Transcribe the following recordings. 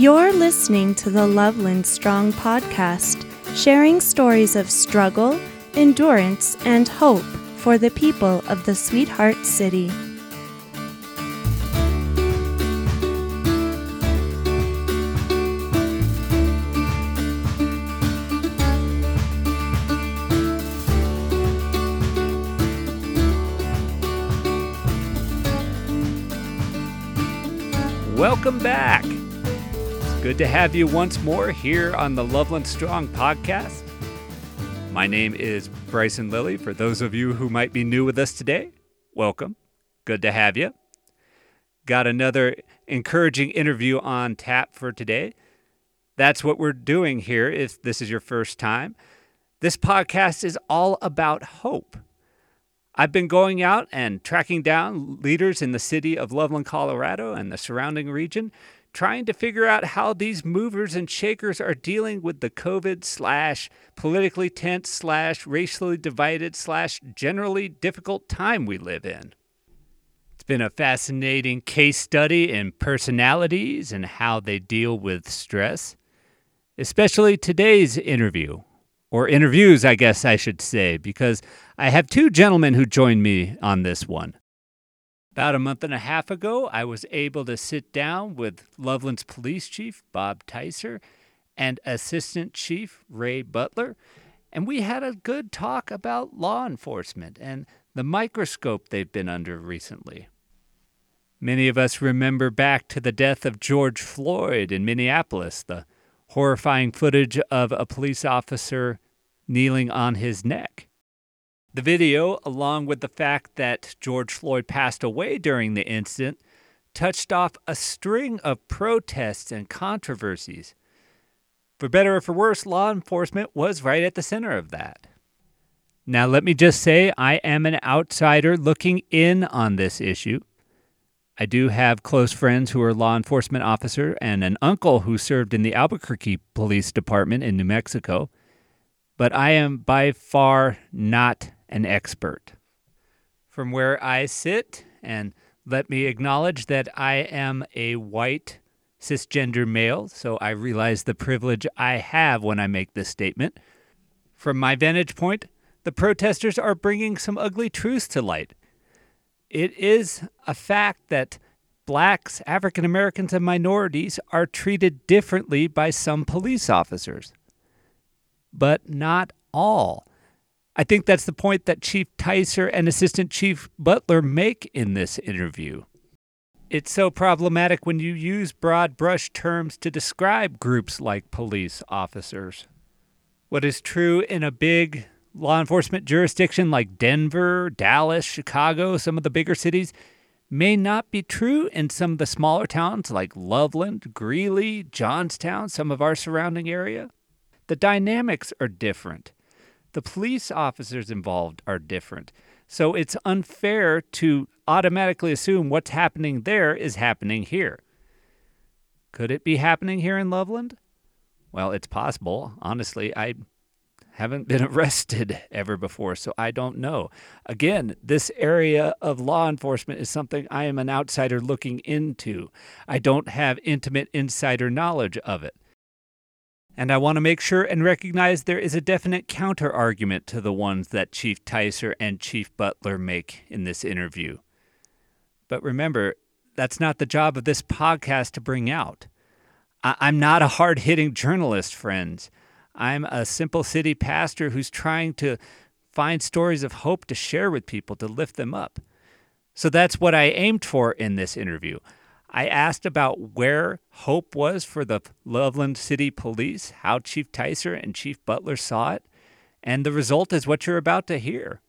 You're listening to the Loveland Strong podcast, sharing stories of struggle, endurance, and hope for the people of the Sweetheart City. Welcome back. Good to have you once more here on the Loveland Strong podcast. My name is Bryson Lilly. For those of you who might be new with us today, welcome. Good to have you. Got another encouraging interview on tap for today. That's what we're doing here if this is your first time. This podcast is all about hope. I've been going out and tracking down leaders in the city of Loveland, Colorado and the surrounding region, trying to figure out how these movers and shakers are dealing with the COVID slash politically tense slash racially divided slash generally difficult time we live in. It's been a fascinating case study in personalities and how they deal with stress, especially today's interview or interviews, I guess I should say, because I have two gentlemen who joined me on this one. About a month and a half ago, I was able to sit down with Loveland's police chief, Bob Ticer, and Assistant Chief Ray Butler, and we had a good talk about law enforcement and the microscope they've been under recently. Many of us remember back to the death of George Floyd in Minneapolis, the horrifying footage of a police officer kneeling on his neck. The video, along with the fact that George Floyd passed away during the incident, touched off a string of protests and controversies. For better or for worse, law enforcement was right at the center of that. Now, let me just say I am an outsider looking in on this issue. I do have close friends who are law enforcement officer and an uncle who served in the Albuquerque Police Department in New Mexico, but I am by far not an expert. From where I sit, and let me acknowledge that I am a white cisgender male, so I realize the privilege I have when I make this statement. From my vantage point, the protesters are bringing some ugly truths to light. It is a fact that blacks, African Americans, and minorities are treated differently by some police officers, but not all. I think that's the point that Chief Ticer and Assistant Chief Butler make in this interview. It's so problematic when you use broad brush terms to describe groups like police officers. What is true in a big law enforcement jurisdiction like Denver, Dallas, Chicago, some of the bigger cities, may not be true in some of the smaller towns like Loveland, Greeley, Johnstown, some of our surrounding area. The dynamics are different. The police officers involved are different. So it's unfair to automatically assume what's happening there is happening here. Could it be happening here in Loveland? Well, it's possible. Honestly, I haven't been arrested ever before, so I don't know. Again, this area of law enforcement is something I am an outsider looking into. I don't have intimate insider knowledge of it. And I want to make sure and recognize there is a definite counter argument to the ones that Chief Ticer and Chief Butler make in this interview. But remember, that's not the job of this podcast to bring out. I- am not a hard hitting journalist, friends. I'm a simple city pastor who's trying to find stories of hope to share with people to lift them up. So that's what I aimed for in this interview. I asked about where hope was for the Loveland City Police, how Chief Ticer and Chief Butler saw it, and the result is what you're about to hear.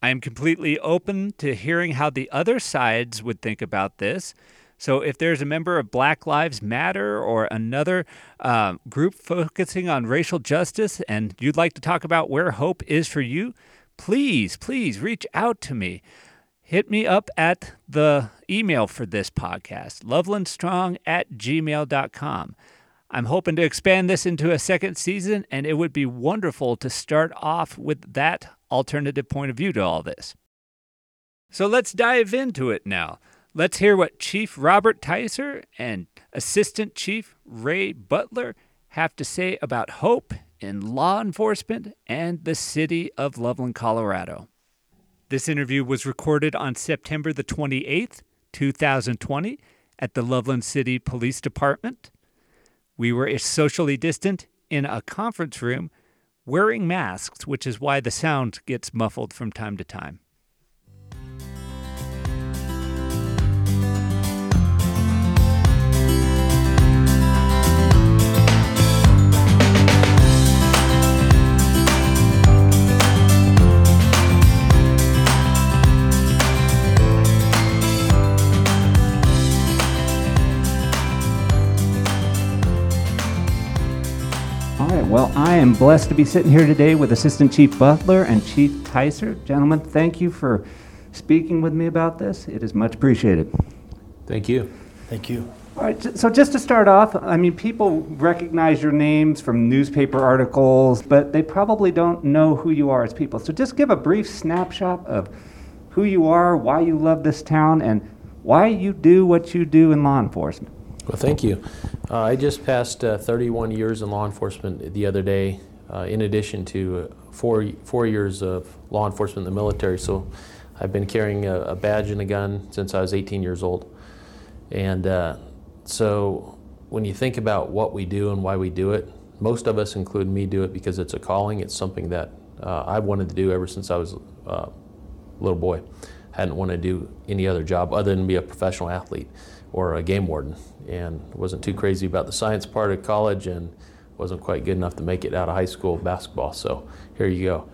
I am completely open to hearing how the other sides would think about this, so if there's a member of Black Lives Matter or another uh, group focusing on racial justice and you'd like to talk about where hope is for you, please, please reach out to me. Hit me up at the email for this podcast, lovelandstrong at gmail.com. I'm hoping to expand this into a second season, and it would be wonderful to start off with that alternative point of view to all this. So let's dive into it now. Let's hear what Chief Robert Ticer and Assistant Chief Ray Butler have to say about hope in law enforcement and the city of Loveland, Colorado. This interview was recorded on September the 28th, 2020, at the Loveland City Police Department. We were socially distant in a conference room wearing masks, which is why the sound gets muffled from time to time. Well, I am blessed to be sitting here today with Assistant Chief Butler and Chief Ticer. Gentlemen, thank you for speaking with me about this. It is much appreciated. Thank you. Thank you. All right, so just to start off, I mean, people recognize your names from newspaper articles, but they probably don't know who you are as people. So just give a brief snapshot of who you are, why you love this town, and why you do what you do in law enforcement. Well, thank you. Uh, I just passed uh, 31 years in law enforcement the other day, uh, in addition to uh, four, four years of law enforcement in the military. So I've been carrying a, a badge and a gun since I was 18 years old. And uh, so when you think about what we do and why we do it, most of us, including me, do it because it's a calling. It's something that uh, I wanted to do ever since I was a little boy. Hadn't wanted to do any other job other than be a professional athlete or a game warden and wasn't too crazy about the science part of college and wasn't quite good enough to make it out of high school basketball. So here you go.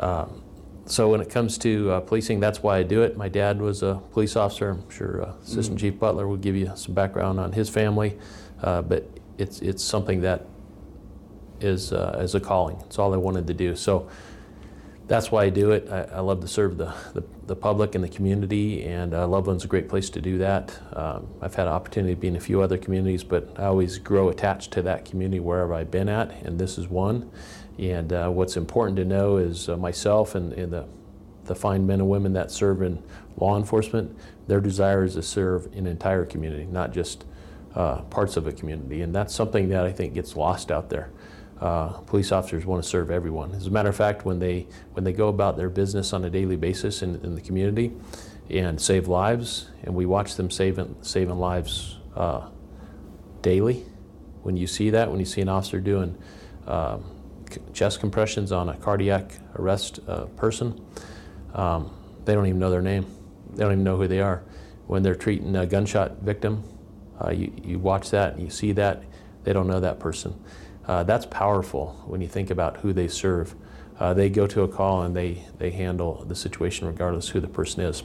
Um, so when it comes to uh, policing, that's why I do it. My dad was a police officer. I'm sure uh, Assistant mm-hmm. Chief Butler will give you some background on his family, uh, but it's it's something that is uh, is a calling. It's all I wanted to do. So that's why I do it. I, I love to serve the, the, the, public and the community, and uh, Loveland's a great place to do that. Um, I've had an opportunity to be in a few other communities, but I always grow attached to that community wherever I've been at, and this is one. And uh, what's important to know is uh, myself and, and, the, the fine men and women that serve in law enforcement, their desire is to serve an entire community, not just uh, parts of a community. And that's something that I think gets lost out there uh, police officers want to serve everyone. As a matter of fact, when they when they go about their business on a daily basis in, in the community and save lives, and we watch them saving saving lives uh, daily. When you see that, when you see an officer doing um, chest compressions on a cardiac arrest uh, person, um, they don't even know their name. They don't even know who they are. When they're treating a gunshot victim, uh, you, you watch that and you see that, they don't know that person. Uh, that's powerful when you think about who they serve. Uh, they go to a call and they, they handle the situation regardless who the person is.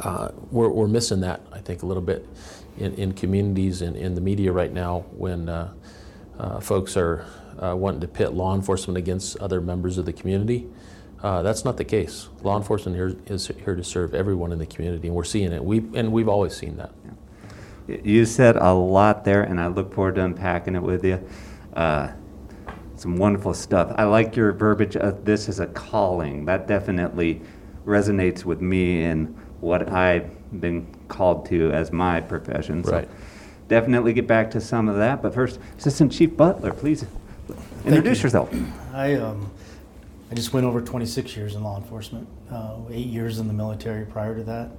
Uh, we're, we're missing that, I think, a little bit in, in communities and in the media right now when uh, uh, folks are uh, wanting to pit law enforcement against other members of the community. that's not the case. Law enforcement here is here to serve everyone in the community, and we're seeing it. We and we've always seen that. You said a lot there, and I look forward to unpacking it with you. Uh, some wonderful stuff. I like your verbiage of this as a calling. That definitely resonates with me in what I've been called to as my profession. So right. definitely get back to some of that. But first, Assistant Chief Butler, please introduce you. yourself. I um, I just went over 26 years in law enforcement, uh, eight years in the military prior to that.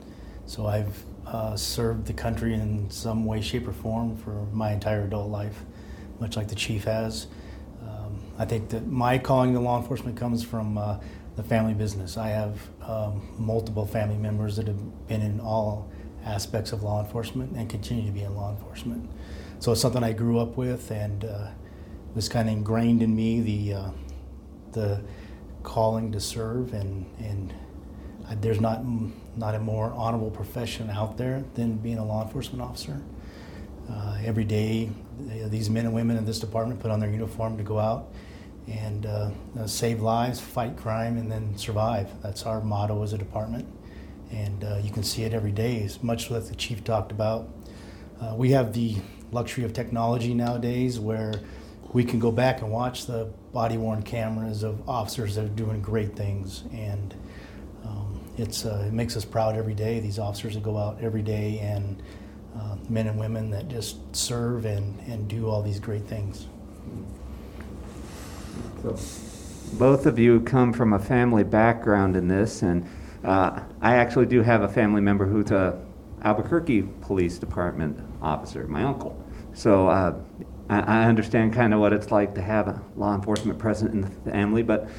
So I've uh, served the country in some way, shape, or form for my entire adult life much like the chief has. Um, I think that my calling to law enforcement comes from uh, the family business. I have um, multiple family members that have been in all aspects of law enforcement and continue to be in law enforcement. So it's something I grew up with and uh, was kind of ingrained in me the uh, the calling to serve and and I, there's not not a more honorable profession out there than being a law enforcement officer. Uh, every day, these men and women in this department put on their uniform to go out and uh, uh, save lives, fight crime, and then survive. That's our motto as a department. And uh, you can see it every day, as much like the chief talked about. Uh, we have the luxury of technology nowadays where we can go back and watch the body worn cameras of officers that are doing great things. And um, it's, uh, it makes us proud every day, these officers that go out every day and uh, men and women that just serve and, and do all these great things. So, both of you come from a family background in this, and uh, I actually do have a family member who's a Albuquerque Police Department officer, my uncle. So uh, I, I understand kind of what it's like to have a law enforcement present in the family, but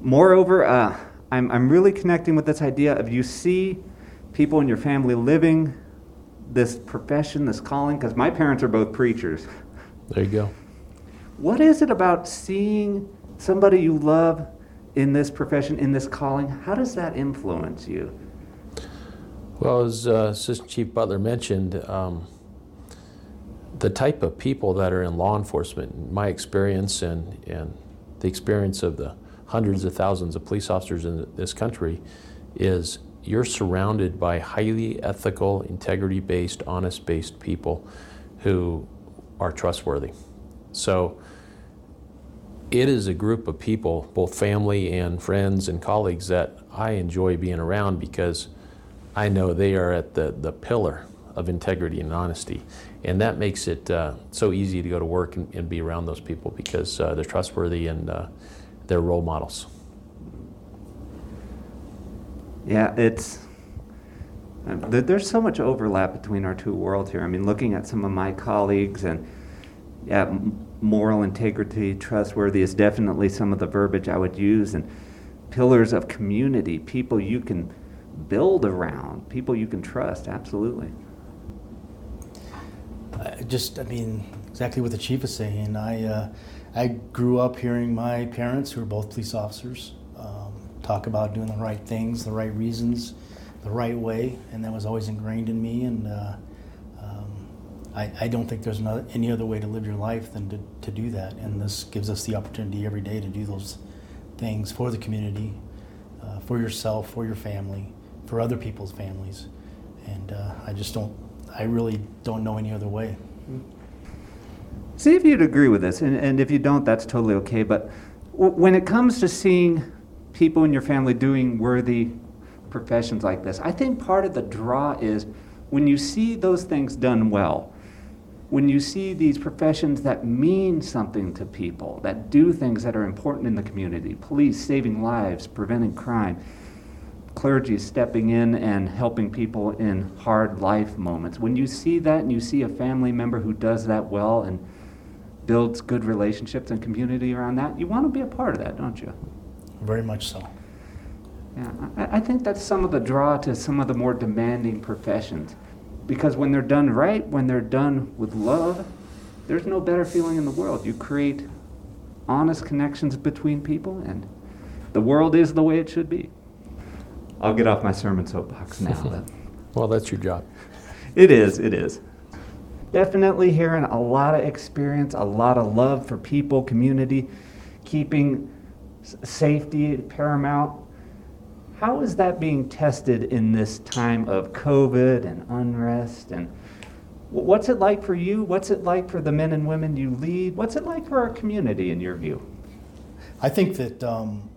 moreover, uh, I'm, I'm really connecting with this idea of you see people in your family living this profession, this calling, because my parents are both preachers. There you go. What is it about seeing somebody you love in this profession, in this calling? How does that influence you? Well, as uh, Assistant Chief Butler mentioned, um, the type of people that are in law enforcement, my experience and, and the experience of the hundreds of thousands of police officers in this country, is you're surrounded by highly ethical, integrity based, honest based people who are trustworthy. So it is a group of people, both family and friends and colleagues, that I enjoy being around because I know they are at the, the pillar of integrity and honesty. And that makes it uh, so easy to go to work and, and be around those people because uh, they're trustworthy and uh, they're role models. Yeah, it's. uh, There's so much overlap between our two worlds here. I mean, looking at some of my colleagues and, yeah, moral integrity, trustworthy is definitely some of the verbiage I would use. And pillars of community, people you can build around, people you can trust, absolutely. I just, I mean, exactly what the chief is saying. I, uh, I grew up hearing my parents, who are both police officers, um, talk about doing the right things, the right reasons, the right way, and that was always ingrained in me. And uh, um, I, I don't think there's any other way to live your life than to, to do that. And this gives us the opportunity every day to do those things for the community, uh, for yourself, for your family, for other people's families. And uh, I just don't, I really don't know any other way. See if you'd agree with this, and, and if you don't, that's totally okay. But w- when it comes to seeing people in your family doing worthy professions like this, I think part of the draw is when you see those things done well, when you see these professions that mean something to people, that do things that are important in the community police saving lives, preventing crime, clergy stepping in and helping people in hard life moments. When you see that and you see a family member who does that well and builds good relationships and community around that, you want to be a part of that, don't you? Very much so. Yeah, I, I think that's some of the draw to some of the more demanding professions. Because when they're done right, when they're done with love, there's no better feeling in the world. You create honest connections between people, and the world is the way it should be. I'll get off my sermon soapbox now. but- Well, that's your job. It is, it is. Definitely hearing a lot of experience, a lot of love for people, community, keeping s- safety paramount. How is that being tested in this time of COVID and unrest? And what's it like for you? What's it like for the men and women you lead? What's it like for our community, in your view? I think that um,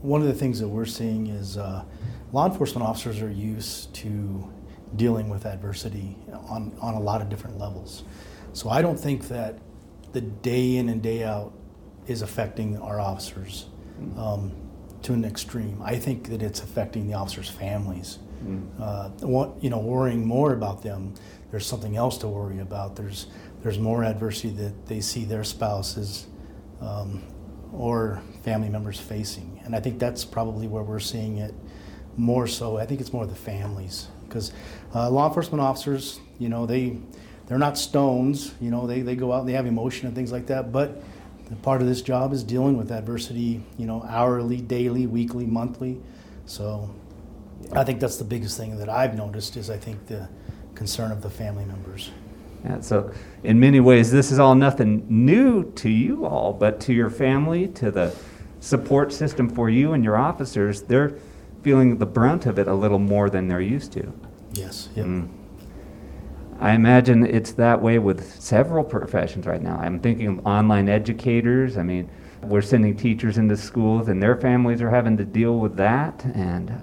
one of the things that we're seeing is uh, law enforcement officers are used to dealing with adversity on, on a lot of different levels. So I don't think that the day in and day out is affecting our officers um, to an extreme. I think that it's affecting the officers' families. Uh, wa- you know, worrying more about them. There's something else to worry about. There's there's more adversity that they see their spouses um, or family members facing, and I think that's probably where we're seeing it more so. I think it's more the families because uh, law enforcement officers, you know, they they're not stones. You know, they, they go out and they have emotion and things like that, but the part of this job is dealing with adversity, you know, hourly, daily, weekly, monthly. So I think that's the biggest thing that I've noticed is I think the concern of the family members. Yeah, so in many ways, this is all nothing new to you all, but to your family, to the support system for you and your officers, they're feeling the brunt of it a little more than they're used to. Yes. Yep. Mm. I imagine it's that way with several professions right now. I'm thinking of online educators. I mean, we're sending teachers into schools, and their families are having to deal with that. And uh,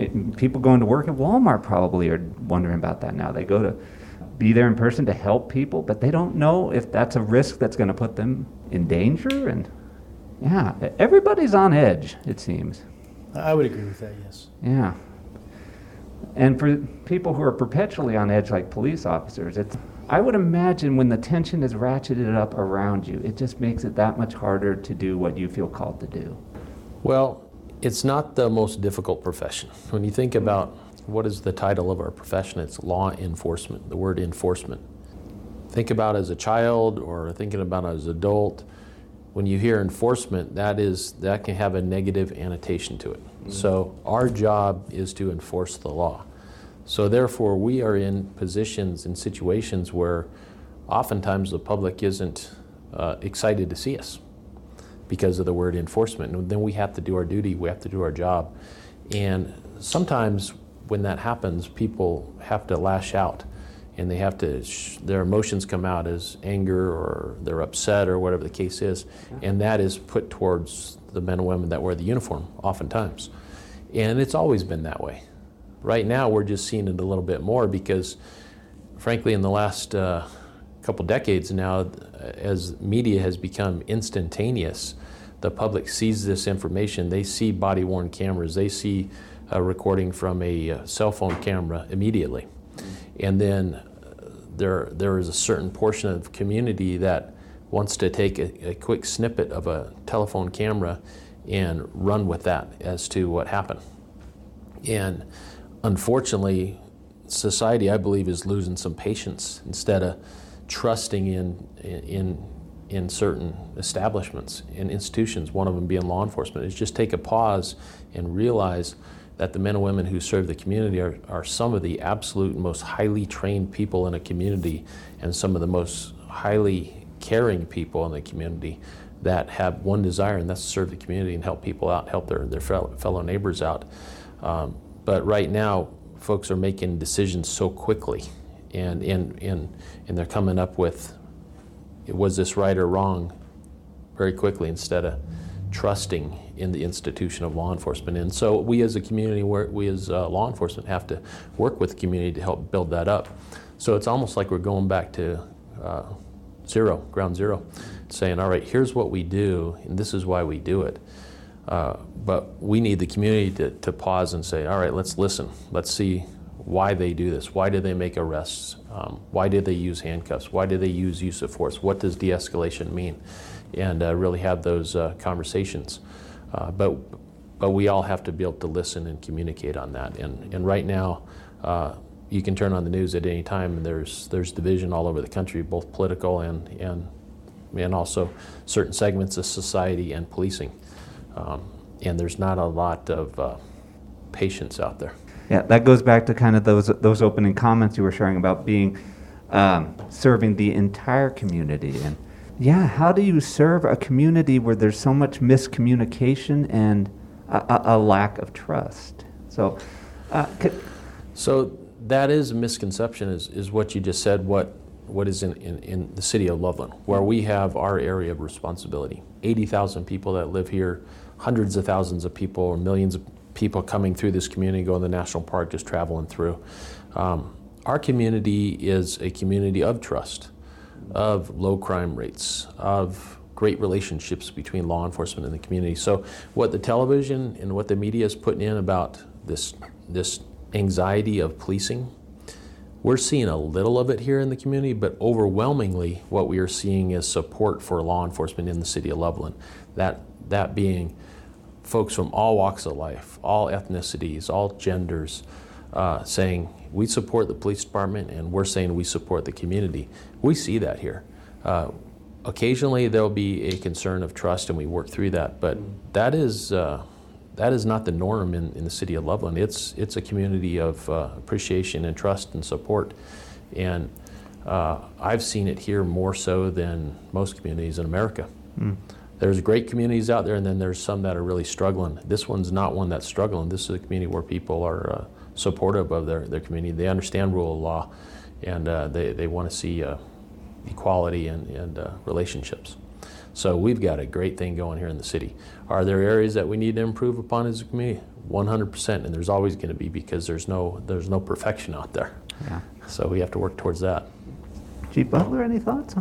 it- people going to work at Walmart probably are wondering about that now. They go to be there in person to help people, but they don't know if that's a risk that's going to put them in danger. And yeah, everybody's on edge, it seems. I would agree with that, yes. Yeah. And for people who are perpetually on edge, like police officers, it's, I would imagine when the tension is ratcheted up around you, it just makes it that much harder to do what you feel called to do. Well, it's not the most difficult profession. When you think about what is the title of our profession, it's law enforcement, the word enforcement. Think about as a child or thinking about as an adult, when you hear enforcement, that is that can have a negative annotation to it. Mm-hmm. So our job is to enforce the law. So therefore, we are in positions in situations where oftentimes the public isn't uh, excited to see us because of the word enforcement. And then we have to do our duty, we have to do our job. And sometimes when that happens, people have to lash out and they have to sh- their emotions come out as anger or they're upset or whatever the case is and that is put towards the men and women that wear the uniform oftentimes. And it's always been that way. Right now we're just seeing it a little bit more because frankly in the last uh, couple decades now as media has become instantaneous the public sees this information. They see body worn cameras. They see a recording from a uh, cell phone camera immediately. And then uh, there, there is a certain portion of community that wants to take a, a, quick snippet of a telephone camera and run with that as to what happened. And unfortunately, society, I believe, is losing some patience instead of trusting in, in, in certain establishments and institutions, one of them being law enforcement, is just take a pause and realize that the men and women who serve the community are, are some of the absolute most highly trained people in a community and some of the most highly caring people in the community that have one desire, and that's to serve the community and help people out, help their, their fellow neighbors out. Um, but right now, folks are making decisions so quickly, and, and, and, and they're coming up with was this right or wrong very quickly instead of trusting in the institution of law enforcement. And so we as a community, we as uh, law enforcement have to work with the community to help build that up. So it's almost like we're going back to uh, zero, ground zero, saying, all right, here's what we do, and this is why we do it. Uh, but we need the community to, to pause and say, all right, let's listen. Let's see why they do this. Why do they make arrests? Um, why did they use handcuffs? Why do they use use of force? What does de escalation mean? And uh, really have those uh, conversations. Uh, but, but we all have to be able to listen and communicate on that. And, and right now, uh, you can turn on the news at any time, and there's, there's division all over the country, both political and, and, and also certain segments of society and policing. Um, and there's not a lot of uh, patience out there. Yeah, that goes back to kind of those those opening comments you were sharing about being um, serving the entire community and yeah, how do you serve a community where there's so much miscommunication and a, a lack of trust? So, uh, could, so that is a misconception. Is is what you just said? What what is in, in, in the city of Loveland, where we have our area of responsibility. 80,000 people that live here, hundreds of thousands of people, or millions of people coming through this community, going to the national park, just traveling through. Um, our community is a community of trust of low crime rates, of great relationships between law enforcement and the community. So what the television and what the media is putting in about this this anxiety of policing, we're seeing a little of it here in the community, but overwhelmingly what we are seeing is support for law enforcement in the city of Loveland. That that being folks from all walks of life, all ethnicities, all genders, uh, saying we support the police department and we're saying we support the community. We see that here. Uh, occasionally there'll be a concern of trust and we work through that, but that is, uh, that is not the norm in, in the city of Loveland. It's, it's a community of uh, appreciation and trust and support. And uh, I've seen it here more so than most communities in America. Mm. There's great communities out there, and then there's some that are really struggling. This one's not one that's struggling. This is a community where people are uh, supportive of their, their community. They understand rule of law, and uh, they, they want to see uh, equality and, and uh, relationships. So we've got a great thing going here in the city. Are there areas that we need to improve upon as a community? 100%, and there's always going to be because there's no there's no perfection out there. Yeah. So we have to work towards that. Chief Butler, any thoughts?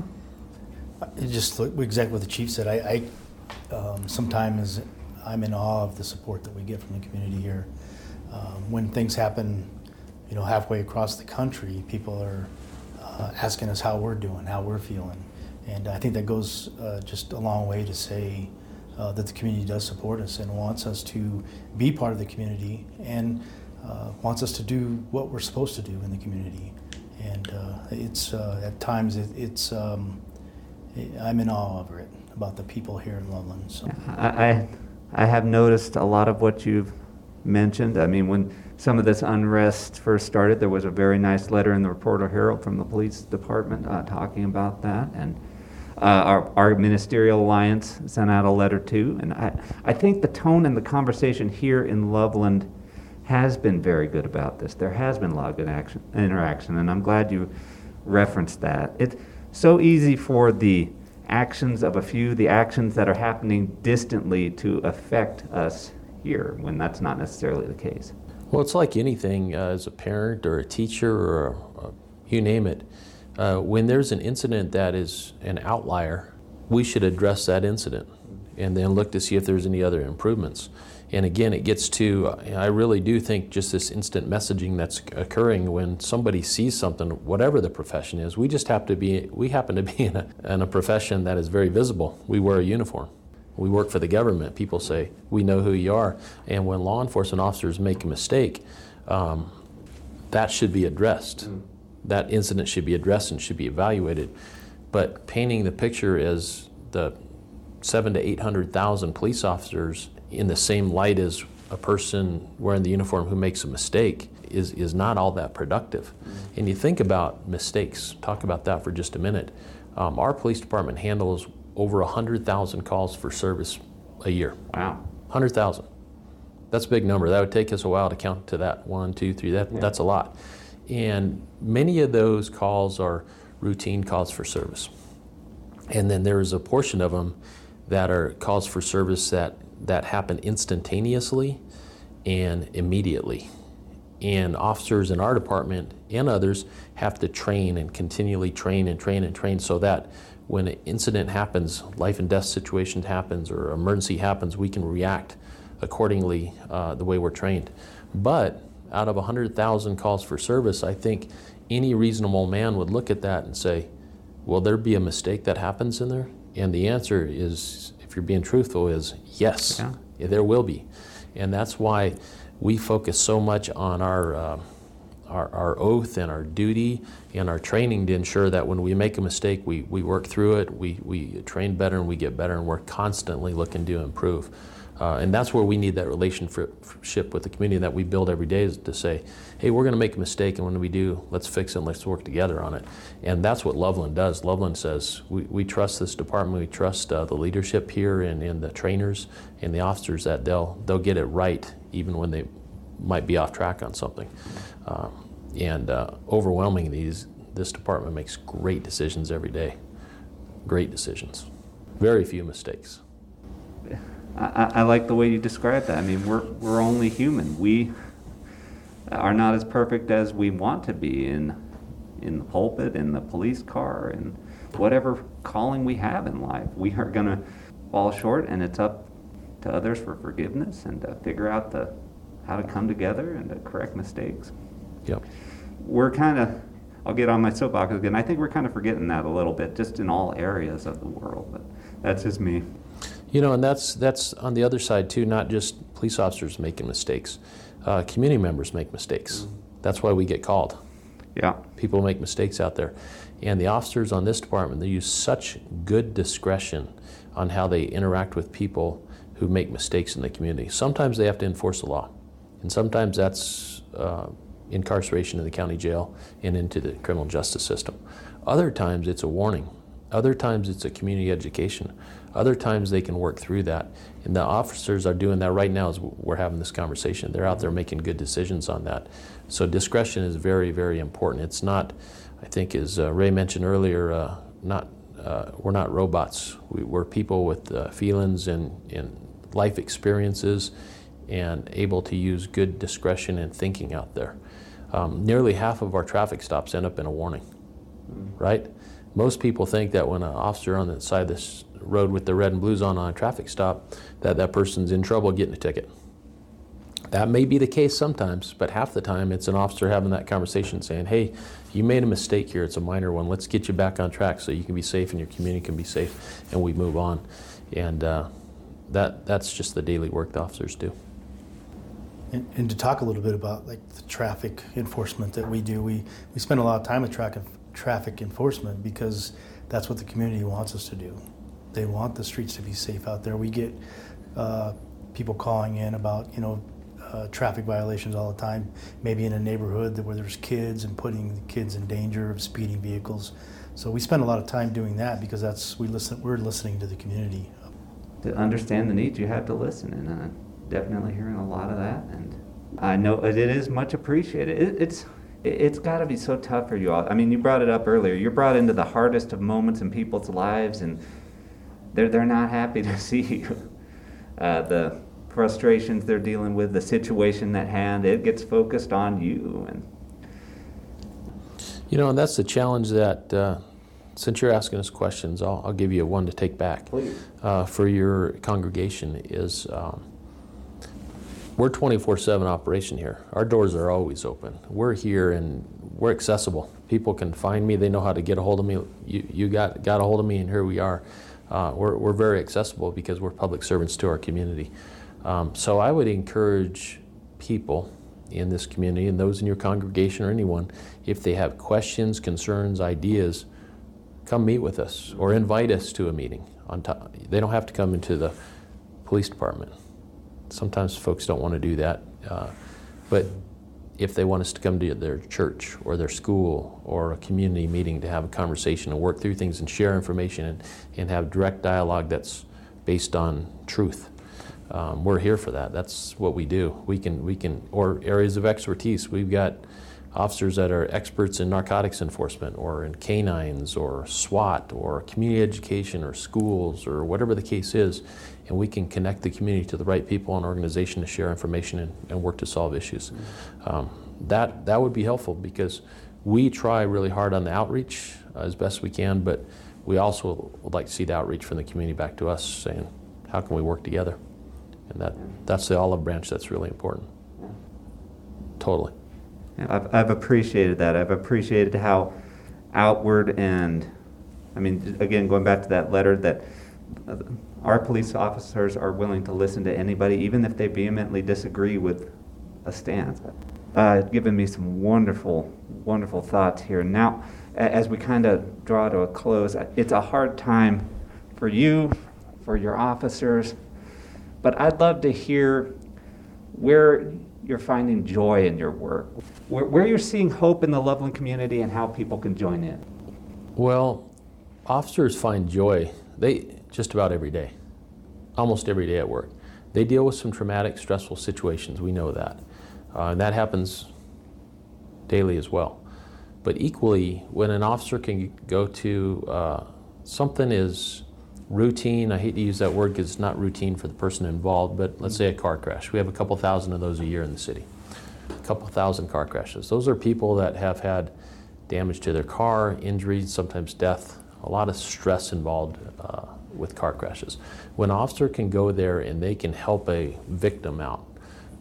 It just exactly what the chief said. I, I um, sometimes I'm in awe of the support that we get from the community here. Um, when things happen, you know, halfway across the country, people are uh, asking us how we're doing, how we're feeling, and I think that goes uh, just a long way to say uh, that the community does support us and wants us to be part of the community and uh, wants us to do what we're supposed to do in the community. And uh, it's uh, at times it, it's. Um, I'm in awe over it about the people here in Loveland. So. I, I have noticed a lot of what you've mentioned. I mean, when some of this unrest first started, there was a very nice letter in the Reporter Herald from the police department uh, talking about that. And uh, our, our ministerial alliance sent out a letter too. And I, I think the tone and the conversation here in Loveland has been very good about this. There has been a lot of good action, interaction, and I'm glad you referenced that. It's so easy for the actions of a few, the actions that are happening distantly, to affect us here when that's not necessarily the case. Well, it's like anything uh, as a parent or a teacher or you name it. Uh, when there's an incident that is an outlier, we should address that incident and then look to see if there's any other improvements. And again, it gets to, I really do think just this instant messaging that's occurring when somebody sees something, whatever the profession is, we just have to be, we happen to be in a, in a profession that is very visible. We wear a uniform. We work for the government. People say, we know who you are. And when law enforcement officers make a mistake, um, that should be addressed. Mm. That incident should be addressed and should be evaluated. But painting the picture as the seven to 800,000 police officers in the same light as a person wearing the uniform who makes a mistake is, is not all that productive. Mm-hmm. And you think about mistakes, talk about that for just a minute. Um, our police department handles over 100,000 calls for service a year. Wow. 100,000. That's a big number. That would take us a while to count to that. One, two, three. That, yeah. That's a lot. And many of those calls are routine calls for service. And then there is a portion of them that are calls for service that that happen instantaneously and immediately. And officers in our department and others have to train and continually train and train and train so that when an incident happens, life and death situation happens, or emergency happens, we can react accordingly uh, the way we're trained. But out of 100,000 calls for service, I think any reasonable man would look at that and say, Will there be a mistake that happens in there? And the answer is if you're being truthful, is yes, yeah. There will be. And that's why we focus so much on our, uh, our, our, oath and our duty and our training to ensure that when we make a mistake, we, we work through it, we, we train better, and we get better, and we're constantly looking to improve. Uh, and that's where we need that relationship with the community that we build every day to say, hey, we're going to make a mistake, and when we do, let's fix it and let's work together on it. And that's what Loveland does. Loveland says, we, we trust this department, we trust uh, the leadership here and, and the trainers and the officers that they'll, they'll get it right even when they might be off track on something. Uh, and uh, overwhelming these, this department makes great decisions every day. Great decisions. Very few mistakes. I, I like the way you describe that. I mean, we're, we're only human. We are not as perfect as we want to be in, in the pulpit, in the police car, in whatever calling we have in life. We are going to fall short, and it's up to others for forgiveness and to figure out the, how to come together and to correct mistakes. Yep. We're kind of, I'll get on my soapbox again. I think we're kind of forgetting that a little bit, just in all areas of the world. But that's just me. You know, and that's that's on the other side too. Not just police officers making mistakes, uh, community members make mistakes. Mm-hmm. That's why we get called. Yeah, people make mistakes out there, and the officers on this department they use such good discretion on how they interact with people who make mistakes in the community. Sometimes they have to enforce the law, and sometimes that's uh, incarceration in the county jail and into the criminal justice system. Other times it's a warning. Other times it's a community education. Other times they can work through that. And the officers are doing that right now as we're having this conversation. They're out there making good decisions on that. So discretion is very, very important. It's not, I think, as uh, Ray mentioned earlier, uh, not uh, we're not robots. We, are people with uh, feelings and, and life experiences, and able to use good discretion and thinking out there. Um, nearly half of our traffic stops end up in a warning, right? Most people think that when an officer on the side of this road with the red and blues on on a traffic stop, that that person's in trouble getting a ticket. That may be the case sometimes, but half the time it's an officer having that conversation saying, hey, you made a mistake here, it's a minor one, let's get you back on track so you can be safe and your community can be safe, and we move on. And uh, that, that's just the daily work the officers do. And, and to talk a little bit about like the traffic enforcement that we do, we, we spend a lot of time with tra- traffic enforcement because that's what the community wants us to do. They want the streets to be safe out there. We get uh, people calling in about, you know, uh, traffic violations all the time, maybe in a neighborhood where there's kids and putting the kids in danger of speeding vehicles. So we spend a lot of time doing that because that's we listen. We're listening to the community. To understand the needs, you have to listen, and I'm definitely hearing a lot of that. And I know it is much appreciated. It, it's it's got to be so tough for you all. I mean, you brought it up earlier. You're brought into the hardest of moments in people's lives, and they're they're not happy to see you. Uh, the frustrations they're dealing with, the situation at hand, it gets focused on you. And you know, and that's the challenge that. Uh, since you're asking us questions, I'll, I'll, give you one to take back uh, for your congregation. Is um, we're 24/7 operation here. Our doors are always open. We're here and we're accessible. People can find me. They know how to get a hold of me. You, you got got a hold of me, and here we are. Uh, we're, we're very accessible because we're public servants to our community. Um, so I would encourage people in this community and those in your congregation or anyone, if they have questions, concerns, ideas, come meet with us or invite us to a meeting. On top, they don't have to come into the police department. Sometimes folks don't want to do that, uh, but if they want us to come to their church or their school or a community meeting to have a conversation and work through things and share information and, and have direct dialogue that's based on truth um, we're here for that. That's what we do. We can, we can, or areas of expertise. We've got officers that are experts in narcotics enforcement or in canines or SWAT or community education or schools or whatever the case is. And we can connect the community to the right people and organization to share information and, and work to solve issues. Um, that, that would be helpful because we try really hard on the outreach uh, as best we can, but we also would like to see the outreach from the community back to us saying, how can we work together? And that, that's the olive branch that's really important. Totally. I've, I've appreciated that. I've appreciated how outward and, I mean, again, going back to that letter, that our police officers are willing to listen to anybody, even if they vehemently disagree with a stance. Uh, given me some wonderful, wonderful thoughts here. Now, as we kind of draw to a close, it's a hard time for you, for your officers, but I'd love to hear where you're finding joy in your work, where, where you're seeing hope in the Loveland community, and how people can join in. Well, officers find joy they just about every day, almost every day at work. They deal with some traumatic, stressful situations. We know that, uh, and that happens daily as well. But equally, when an officer can go to uh, something is routine, I hate to use that word because it's not routine for the person involved, but let's say a car crash. We have a couple thousand of those a year in the city. A couple thousand car crashes. Those are people that have had damage to their car, injuries, sometimes death, a lot of stress involved uh, with car crashes. When an officer can go there and they can help a victim out,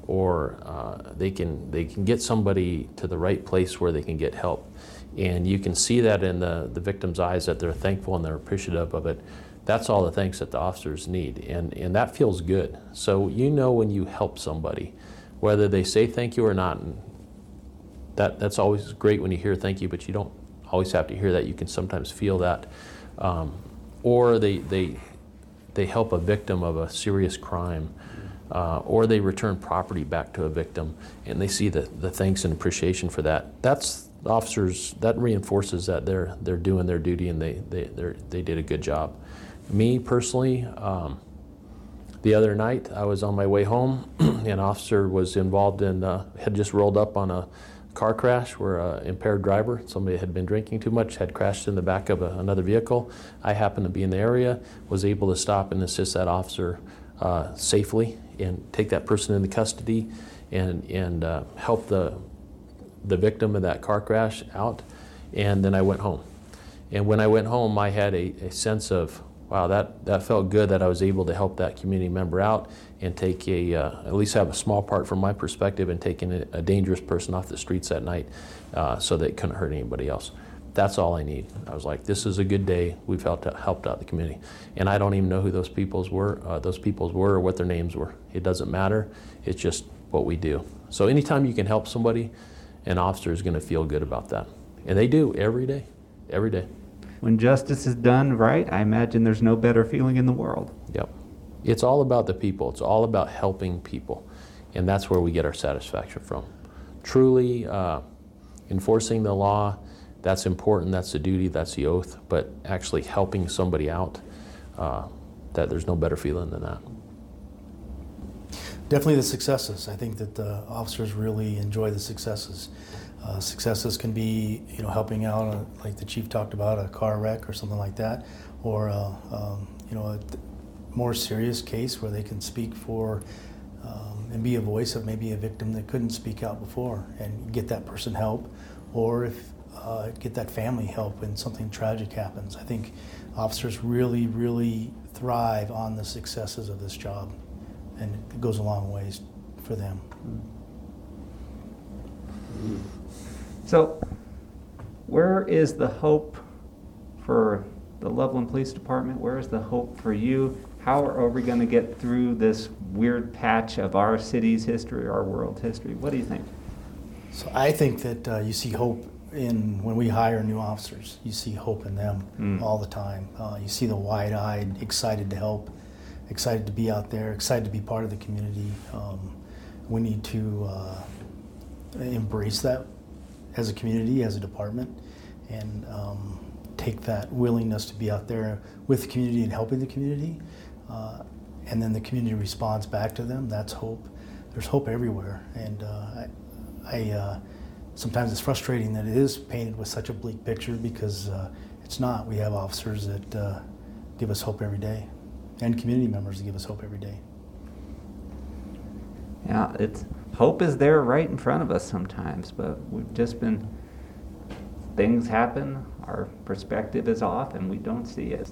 or uh, they can they can get somebody to the right place where they can get help, and you can see that in the, the victim's eyes that they're thankful and they're appreciative of it that's all the thanks that the officers need. And, and that feels good. So you know when you help somebody, whether they say thank you or not. And that, that's always great when you hear thank you, but you don't always have to hear that. You can sometimes feel that. Um, or they, they, they help a victim of a serious crime. Uh, or they return property back to a victim and they see the, the thanks and appreciation for that. That's officers, that reinforces that they're, they're doing their duty and they, they, they did a good job. Me personally, um, the other night I was on my way home. an officer was involved in, uh, had just rolled up on a car crash where an impaired driver, somebody had been drinking too much, had crashed in the back of a, another vehicle. I happened to be in the area, was able to stop and assist that officer uh, safely and take that person into custody and, and uh, help the, the victim of that car crash out. And then I went home. And when I went home, I had a, a sense of, wow, that, that felt good that I was able to help that community member out and take a, uh, at least have a small part from my perspective in taking a, a dangerous person off the streets that night uh, so they couldn't hurt anybody else. That's all I need. I was like, this is a good day. We've helped out, helped out the community, and I don't even know who those peoples were. Uh, those peoples were or what their names were. It doesn't matter. It's just what we do. So anytime you can help somebody, an officer is going to feel good about that, and they do every day, every day. When justice is done right, I imagine there's no better feeling in the world. Yep. It's all about the people. It's all about helping people, and that's where we get our satisfaction from. Truly uh, enforcing the law that's important, that's the duty, that's the oath, but actually helping somebody out, uh, that there's no better feeling than that. Definitely the successes. I think that the officers really enjoy the successes. Uh, successes can be, you know, helping out, uh, like the chief talked about, a car wreck or something like that, or uh, um, you know, a more serious case where they can speak for um, and be a voice of maybe a victim that couldn't speak out before, and get that person help, or if uh, get that family help when something tragic happens. I think officers really, really thrive on the successes of this job, and it goes a long ways for them. So, where is the hope for the Loveland Police Department? Where is the hope for you? How are we going to get through this weird patch of our city's history, our world history? What do you think? So I think that uh, you see hope in when we hire new officers. You see hope in them mm. all the time. Uh, you see the wide-eyed, excited to help, excited to be out there, excited to be part of the community. Um, we need to uh, embrace that as a community, as a department, and um, take that willingness to be out there with the community and helping the community. Uh, and then the community responds back to them. That's hope. There's hope everywhere, and uh, I, I uh, sometimes it's frustrating that it is painted with such a bleak picture because uh, it's not. We have officers that uh, give us hope every day, and community members that give us hope every day. Yeah, it's hope is there right in front of us sometimes, but we've just been things happen, our perspective is off, and we don't see it.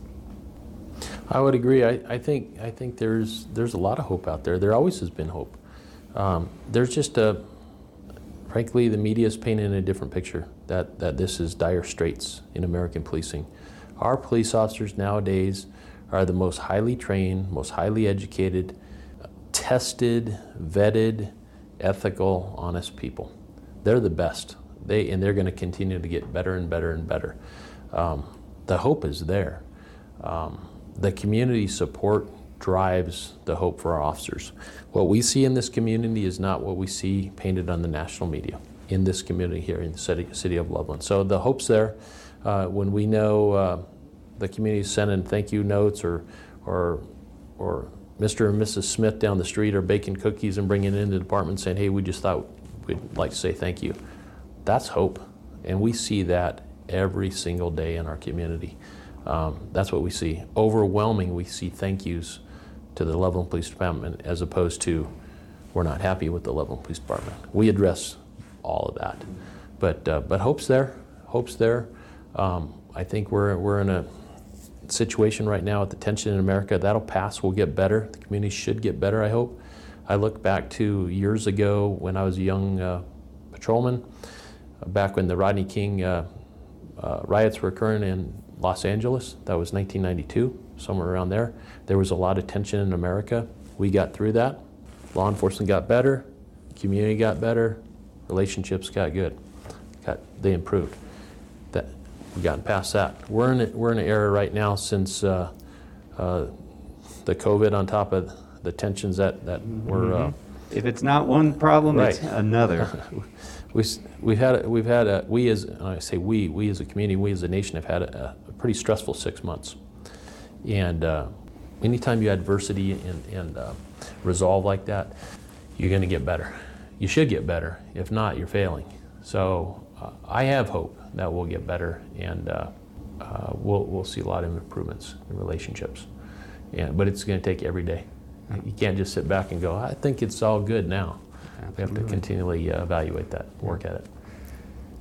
I would agree. I, I think I think there's there's a lot of hope out there. There always has been hope. Um, there's just a frankly, the media is painting a different picture that, that this is dire straits in American policing. Our police officers nowadays are the most highly trained, most highly educated, tested, vetted, ethical, honest people. They're the best. They, and they're going to continue to get better and better and better. Um, the hope is there. Um, the community support drives the hope for our officers. What we see in this community is not what we see painted on the national media in this community here in the city, city of Loveland. So the hope's there. Uh, when we know uh, the community sending thank you notes or, or, or Mr. and Mrs. Smith down the street are baking cookies and bringing it the department saying, hey, we just thought we'd like to say thank you. That's hope. And we see that every single day in our community. Um, that's what we see. Overwhelming, we see thank yous to the Loveland Police Department as opposed to we're not happy with the Loveland Police Department. We address all of that. But, uh, but hope's there. Hope's there. Um, I think we're, we're in a situation right now with the tension in America. That'll pass. We'll get better. The community should get better, I hope. I look back to years ago when I was a young uh, patrolman, uh, back when the Rodney King uh, uh, riots were occurring in Los Angeles. That was 1992 somewhere around there. There was a lot of tension in America. We got through that. Law enforcement got better, community got better, relationships got good. Got, they improved. That we gotten past that. We're in a, we're in an era right now since uh, uh, the COVID on top of the tensions that that mm-hmm. were. Uh, if it's not one problem, right. it's another. we, we've had we've had a, we as I say we we as a community we as a nation have had a, a pretty stressful six months. And uh, anytime you adversity and, and uh, resolve like that, you're going to get better. You should get better. If not, you're failing. So uh, I have hope that we'll get better and uh, uh, we'll, we'll see a lot of improvements in relationships. Yeah, but it's going to take every day. You can't just sit back and go, I think it's all good now. We have to continually uh, evaluate that, work at it.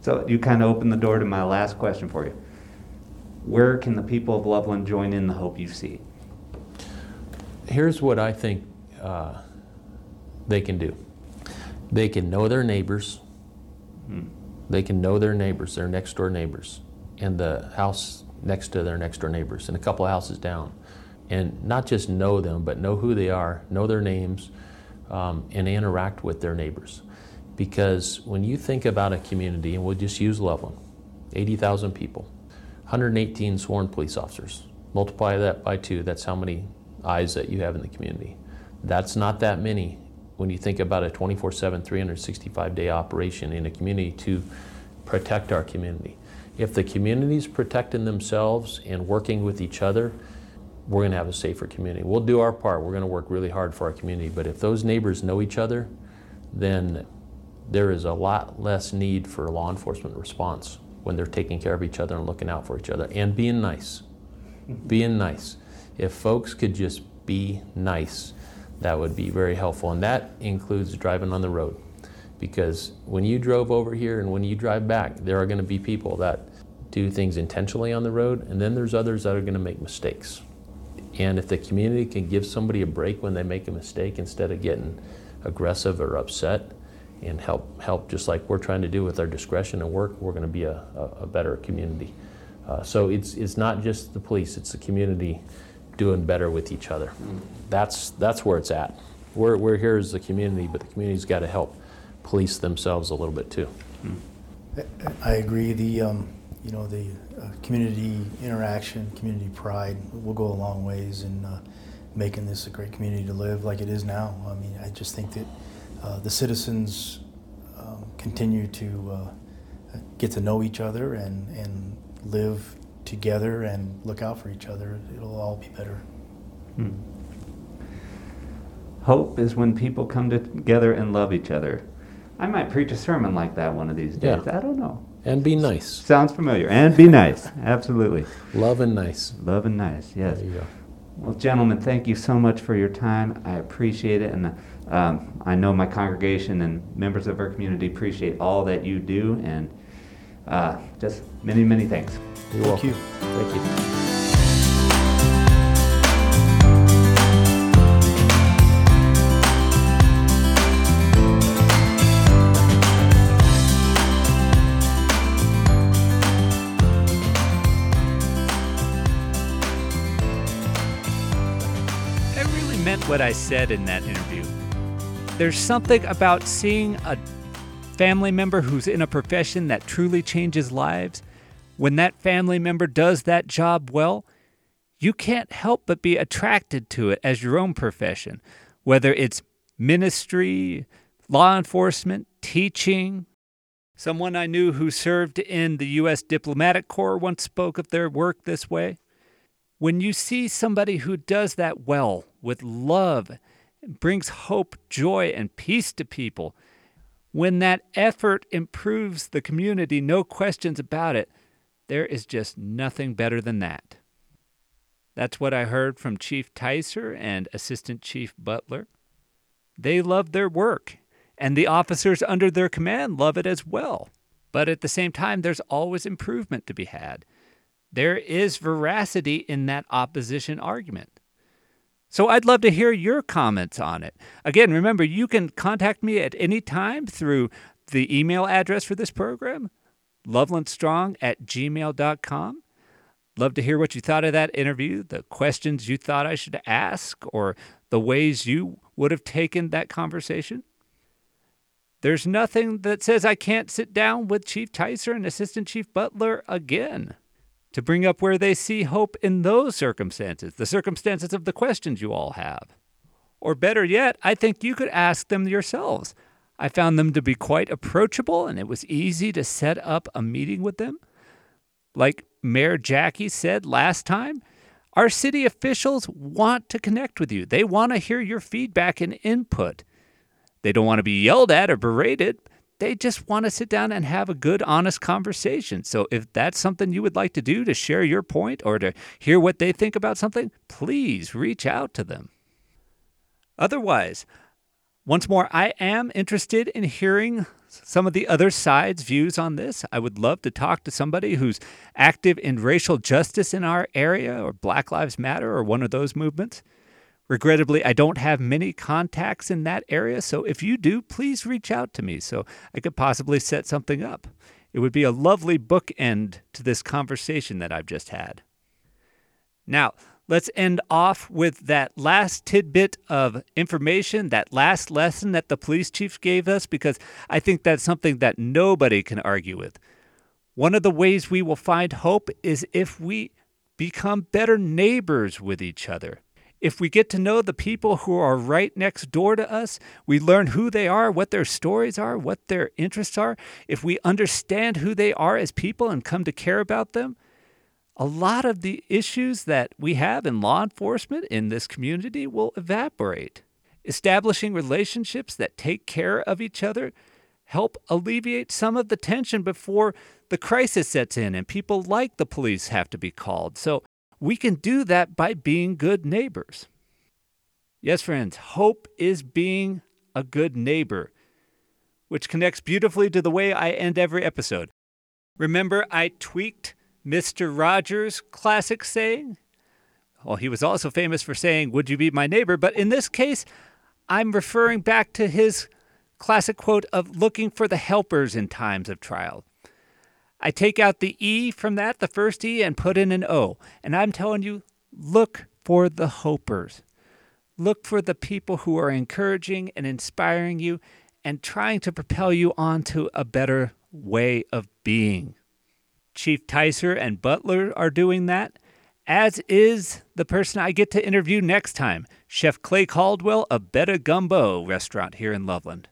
So you kind of opened the door to my last question for you. Where can the people of Loveland join in the hope you see? Here's what I think uh, they can do they can know their neighbors, Hmm. They can know their neighbors, their next door neighbors, and the house next to their next door neighbors, and a couple of houses down. And not just know them, but know who they are, know their names, um, and interact with their neighbors. Because when you think about a community, and we'll just use Loveland 80,000 people, 118 sworn police officers, multiply that by two, that's how many eyes that you have in the community. That's not that many when you think about a 24 7, 365 day operation in a community to protect our community. If the community is protecting themselves and working with each other, we're going to have a safer community. We'll do our part. We're going to work really hard for our community. But if those neighbors know each other, then there is a lot less need for law enforcement response when they're taking care of each other and looking out for each other and being nice. being nice. If folks could just be nice, that would be very helpful. And that includes driving on the road. Because when you drove over here and when you drive back, there are going to be people that do things intentionally on the road, and then there's others that are going to make mistakes. And if the community can give somebody a break when they make a mistake instead of getting aggressive or upset and help, help just like we're trying to do with our discretion and work, we're going to be a, a, a better community. Uh, so it's, it's not just the police, it's the community doing better with each other. That's, that's where it's at. We're, we're here as the community, but the community's got to help police themselves a little bit too. I agree. The, um, you know, the uh, community interaction, community pride will go a long ways in uh, making this a great community to live like it is now. I mean, I just think that uh, the citizens um, continue to uh, get to know each other and, and live together and look out for each other. It'll all be better. Hmm. Hope is when people come together and love each other. I might preach a sermon like that one of these days. Yeah. I don't know. And be nice. Sounds familiar. And be nice. Absolutely. Love and nice. Love and nice. Yes. There you go. Well, gentlemen, thank you so much for your time. I appreciate it, and um, I know my congregation and members of our community appreciate all that you do, and uh, just many, many thanks. You're Thank welcome. you. Thank you. I really meant what I said in that interview. There's something about seeing a family member who's in a profession that truly changes lives. When that family member does that job well, you can't help but be attracted to it as your own profession, whether it's ministry, law enforcement, teaching. Someone I knew who served in the U.S. Diplomatic Corps once spoke of their work this way. When you see somebody who does that well with love, brings hope, joy, and peace to people, when that effort improves the community, no questions about it, there is just nothing better than that. That's what I heard from Chief Ticer and Assistant Chief Butler. They love their work, and the officers under their command love it as well. But at the same time, there's always improvement to be had there is veracity in that opposition argument. So I'd love to hear your comments on it. Again, remember, you can contact me at any time through the email address for this program, lovelandstrong at gmail.com. Love to hear what you thought of that interview, the questions you thought I should ask, or the ways you would have taken that conversation. There's nothing that says I can't sit down with Chief Ticer and Assistant Chief Butler again to bring up where they see hope in those circumstances, the circumstances of the questions you all have. Or better yet, I think you could ask them yourselves. I found them to be quite approachable, and it was easy to set up a meeting with them. Like Mayor Jackie said last time, our city officials want to connect with you. They want to hear your feedback and input. They don't want to be yelled at or berated. They just want to sit down and have a good, honest conversation. So, if that's something you would like to do to share your point or to hear what they think about something, please reach out to them. Otherwise, once more, I am interested in hearing some of the other side's views on this. I would love to talk to somebody who's active in racial justice in our area or Black Lives Matter or one of those movements. Regrettably, I don't have many contacts in that area, so if you do, please reach out to me so I could possibly set something up. It would be a lovely bookend to this conversation that I've just had. Now, let's end off with that last tidbit of information, that last lesson that the police chief gave us, because I think that's something that nobody can argue with. One of the ways we will find hope is if we become better neighbors with each other. If we get to know the people who are right next door to us, we learn who they are, what their stories are, what their interests are. If we understand who they are as people and come to care about them, a lot of the issues that we have in law enforcement in this community will evaporate. Establishing relationships that take care of each other help alleviate some of the tension before the crisis sets in and people like the police have to be called. So we can do that by being good neighbors. Yes, friends, hope is being a good neighbor, which connects beautifully to the way I end every episode. Remember, I tweaked Mr. Rogers' classic saying? Well, he was also famous for saying, Would you be my neighbor? But in this case, I'm referring back to his classic quote of looking for the helpers in times of trial. I take out the E from that, the first E, and put in an O. And I'm telling you, look for the hopers. Look for the people who are encouraging and inspiring you and trying to propel you onto a better way of being. Chief Ticer and Butler are doing that, as is the person I get to interview next time, Chef Clay Caldwell of Betta Gumbo restaurant here in Loveland.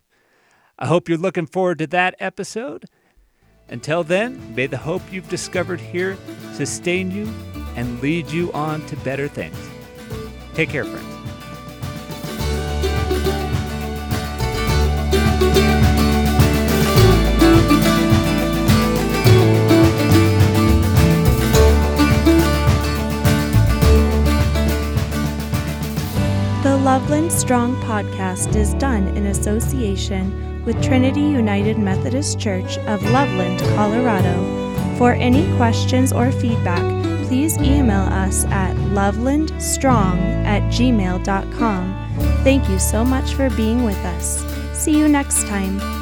I hope you're looking forward to that episode. Until then, may the hope you've discovered here sustain you and lead you on to better things. Take care, friends. The Loveland Strong podcast is done in association with Trinity United Methodist Church of Loveland, Colorado. For any questions or feedback, please email us at lovelandstrong at gmail.com. Thank you so much for being with us. See you next time.